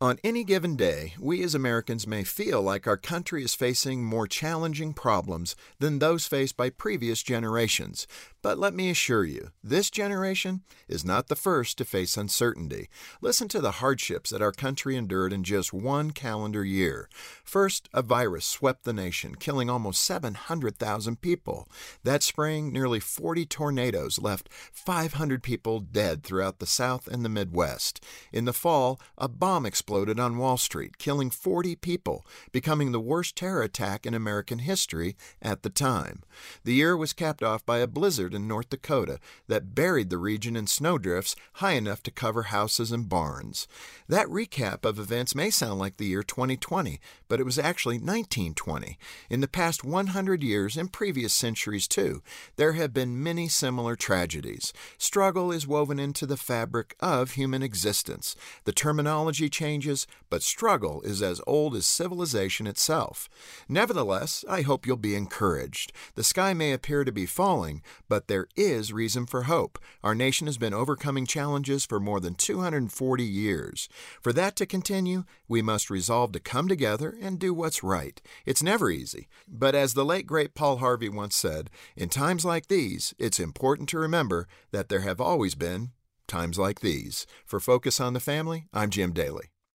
On any given day, we as Americans may feel like our country is facing more challenging problems than those faced by previous generations. But let me assure you, this generation is not the first to face uncertainty. Listen to the hardships that our country endured in just one calendar year. First, a virus swept the nation, killing almost 700,000 people. That spring, nearly 40 tornadoes left 500 people dead throughout the South and the Midwest. In the fall, a bomb exploded on Wall Street, killing 40 people, becoming the worst terror attack in American history at the time. The year was capped off by a blizzard in North Dakota that buried the region in snowdrifts high enough to cover houses and barns. That recap of events may sound like the year 2020, but it was actually 1920. In the past 100 years, and previous centuries too, there have been many similar tragedies. Struggle is woven into the fabric of human existence. The terminology changes but struggle is as old as civilization itself. Nevertheless, I hope you'll be encouraged. The sky may appear to be falling, but there is reason for hope. Our nation has been overcoming challenges for more than 240 years. For that to continue, we must resolve to come together and do what's right. It's never easy, but as the late great Paul Harvey once said, in times like these, it's important to remember that there have always been times like these. For Focus on the Family, I'm Jim Daly.